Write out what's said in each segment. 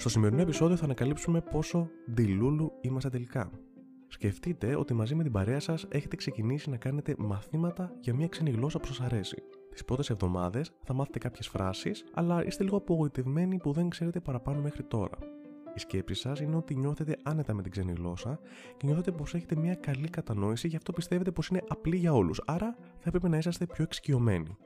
Στο σημερινό επεισόδιο θα ανακαλύψουμε πόσο ντιλούλου είμαστε τελικά. Σκεφτείτε ότι μαζί με την παρέα σας έχετε ξεκινήσει να κάνετε μαθήματα για μια ξένη γλώσσα που σας αρέσει. Τις πρώτες εβδομάδες θα μάθετε κάποιες φράσεις, αλλά είστε λίγο απογοητευμένοι που δεν ξέρετε παραπάνω μέχρι τώρα. Η σκέψη σας είναι ότι νιώθετε άνετα με την ξένη γλώσσα και νιώθετε πως έχετε μια καλή κατανόηση, γι' αυτό πιστεύετε πως είναι απλή για όλους, άρα θα έπρεπε να είσαστε πιο εξοικειωμένοι.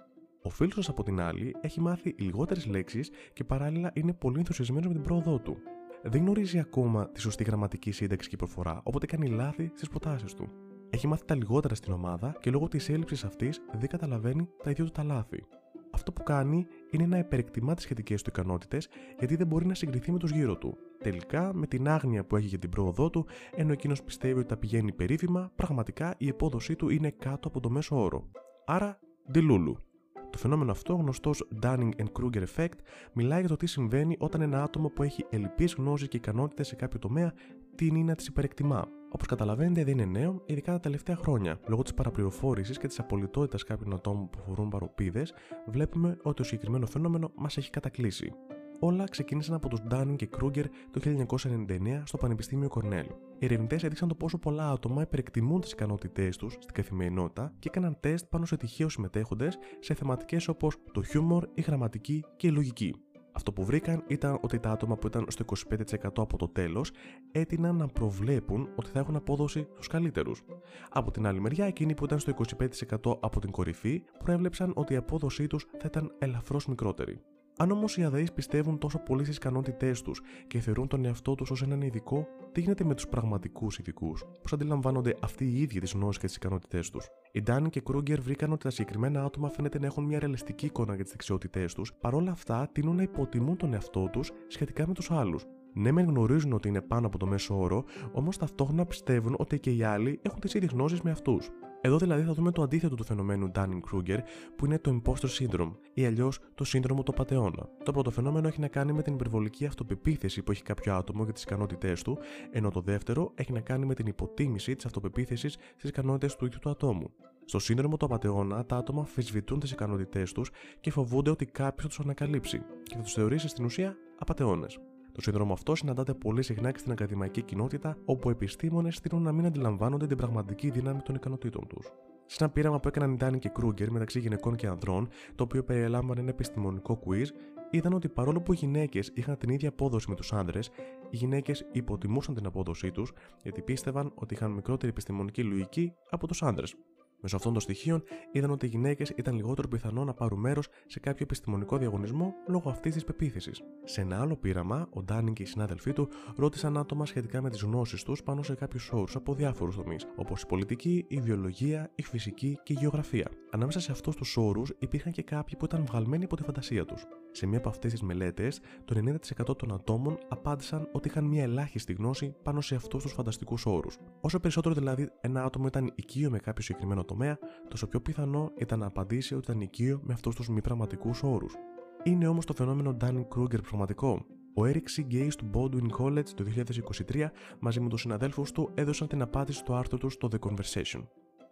Ο φίλος σα από την άλλη έχει μάθει λιγότερες λέξεις και παράλληλα είναι πολύ ενθουσιασμένος με την πρόοδό του. Δεν γνωρίζει ακόμα τη σωστή γραμματική σύνταξη και προφορά, οπότε κάνει λάθη στις προτάσεις του. Έχει μάθει τα λιγότερα στην ομάδα και λόγω της έλλειψης αυτής δεν καταλαβαίνει τα ίδια του τα λάθη. Αυτό που κάνει είναι να υπερεκτιμά τις σχετικές του ικανότητες γιατί δεν μπορεί να συγκριθεί με του γύρω του. Τελικά, με την άγνοια που έχει για την πρόοδό του, ενώ εκείνος πιστεύει ότι τα πηγαίνει περίφημα, πραγματικά η επόδοσή του είναι κάτω από το μέσο όρο. Άρα, ντιλούλου. Το φαινόμενο αυτό, γνωστός Dunning and Kruger Effect, μιλάει για το τι συμβαίνει όταν ένα άτομο που έχει ελλειπείς γνώσεις και ικανότητες σε κάποιο τομέα τίνει να τις υπερεκτιμά. Όπως καταλαβαίνετε, δεν είναι νέο, ειδικά τα τελευταία χρόνια. Λόγω της παραπληροφόρησης και της απολυτότητας κάποιων ατόμων που φορούν παροπίδες, βλέπουμε ότι το συγκεκριμένο φαινόμενο μας έχει κατακλείσει. Όλα ξεκίνησαν από του Dunning και Kruger το 1999 στο Πανεπιστήμιο Κορνέλ. Οι ερευνητές έδειξαν το πόσο πολλά άτομα υπερεκτιμούν τις ικανότητές τους στην καθημερινότητα και έκαναν τεστ πάνω σε τυχαίου συμμετέχοντες σε θεματικές όπως το χιούμορ, η γραμματική και η λογική. Αυτό που βρήκαν ήταν ότι τα άτομα που ήταν στο 25% από το τέλος έτειναν να προβλέπουν ότι θα έχουν απόδοση στου καλύτερους. Από την άλλη μεριά, εκείνοι που ήταν στο 25% από την κορυφή προέβλεψαν ότι η απόδοσή τους θα ήταν ελαφρώς μικρότερη. Αν όμως οι αδαεί πιστεύουν τόσο πολύ στις ικανότητές τους και θεωρούν τον εαυτό τους ως έναν ειδικό, τι γίνεται με τους πραγματικούς ειδικούς, πώς αντιλαμβάνονται αυτοί οι ίδιοι τις γνώσεις και τις ικανότητές τους; Οι Ντάνι και Κρούγκερ βρήκαν ότι τα συγκεκριμένα άτομα φαίνεται να έχουν μια ρεαλιστική εικόνα για τις δεξιότητές τους, παρόλα αυτά τείνουν να υποτιμούν τον εαυτό τους σχετικά με τους άλλους. Ναι, μεν γνωρίζουν ότι είναι πάνω από το μέσο όρο, όμως ταυτόχρονα πιστεύουν ότι και οι άλλοι έχουν τις ίδιες γνώσεις με αυτούς. Εδώ δηλαδή θα δούμε το αντίθετο του φαινομένου Dunning-Kruger, που είναι το imposter syndrome ή αλλιώς το σύνδρομο του πατεώνα. Το πρώτο φαινόμενο έχει να κάνει με την υπερβολική αυτοπεποίθηση που έχει κάποιο άτομο για τις ικανότητές του, ενώ το δεύτερο έχει να κάνει με την υποτίμηση της αυτοπεποίθησης στις ικανότητες του ίδιου του ατόμου. Στο σύνδρομο του απαταιώνα, τα άτομα αμφισβητούν τις ικανότητές τους και φοβούνται ότι κάποιος θα τους ανακαλύψει και θα τους θεωρήσει στην ουσία απαταιώνες. Το σύνδρομο αυτό συναντάται πολύ συχνά και στην ακαδημαϊκή κοινότητα, όπου επιστήμονες στείλουν να μην αντιλαμβάνονται την πραγματική δύναμη των ικανοτήτων τους. Σε ένα πείραμα που έκαναν οι Ντάνι και Κρούγκερ μεταξύ γυναικών και ανδρών, το οποίο περιλάμβανε ένα επιστημονικό quiz, είδαν ότι παρόλο που οι γυναίκες είχαν την ίδια απόδοση με τους άνδρε, οι γυναίκες υποτιμούσαν την απόδοσή τους γιατί πίστευαν ότι είχαν μικρότερη επιστημονική λογική από τους άνδρε. Μέσω αυτών των στοιχείων είδαν ότι οι γυναίκες ήταν λιγότερο πιθανό να πάρουν μέρος σε κάποιο επιστημονικό διαγωνισμό λόγω αυτής της πεποίθησης. Σε ένα άλλο πείραμα, ο Ντάνινγκ και οι συνάδελφοί του ρώτησαν άτομα σχετικά με τις γνώσεις τους πάνω σε κάποιους όρους από διάφορους τομείς, όπως η πολιτική, η βιολογία, η φυσική και η γεωγραφία. Ανάμεσα σε αυτούς τους όρους υπήρχαν και κάποιοι που ήταν βγαλμένοι από τη φαντασία τους. Σε μία από αυτές τις μελέτες, το 90% των ατόμων απάντησαν ότι είχαν μία ελάχιστη γνώση πάνω σε αυτούς τους φανταστικούς όρους. Όσο περισσότερο δηλαδή ένα άτομο ήταν οικείο με κάποιο συγκεκριμένο τομέα, τόσο πιο πιθανό ήταν να απαντήσει ότι ήταν οικείο με αυτούς τους μη πραγματικούς όρους. Είναι όμως το φαινόμενο Dunning-Kruger πραγματικό. Ο Eric C. Gay του Baldwin College το 2023 μαζί με τους συναδέλφους του έδωσαν την απάντηση στο άρθρο τους στο The Conversation.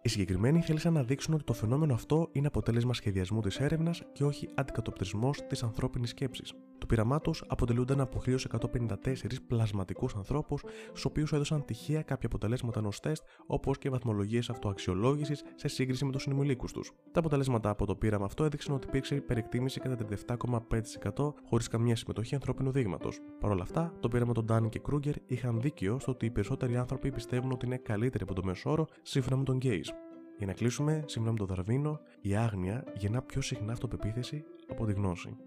Οι συγκεκριμένοι θέλησαν να δείξουν ότι το φαινόμενο αυτό είναι αποτέλεσμα σχεδιασμού της έρευνας και όχι αντικατοπτρισμός της ανθρώπινης σκέψης. Το πείραμά του αποτελούνταν από 1154 πλασματικούς ανθρώπους, στους οποίους έδωσαν τυχαία κάποια αποτελέσματα ενός τεστ, όπως και βαθμολογίες αυτοαξιολόγησης σε σύγκριση με τους συνομιλίκου τους. Τα αποτελέσματα από το πείραμα αυτό έδειξαν ότι υπήρξε υπερεκτίμηση κατά 37,5% χωρίς καμία συμμετοχή ανθρώπινου δείγματος. Παρ' όλα αυτά, το πείραμα των Ντάνι και Κρούγκερ είχαν δίκιο στο ότι οι περισσότεροι άνθρωποι πιστεύουν ότι είναι καλύτεροι από το μέσο όρο σύμφωνα με τον Γκέι. Για να κλείσουμε, σύμφωνα με τον Δαρβίνο, η άγνοια γεννά πιο συχνά αυτοπεποίθηση από τη γνώση.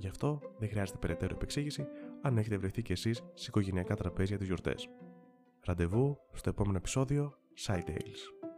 Γι' αυτό δεν χρειάζεται περαιτέρω επεξήγηση αν έχετε βρεθεί κι εσείς σε οικογενειακά τραπέζια τις γιορτές. Ραντεβού στο επόμενο επεισόδιο Side Tales.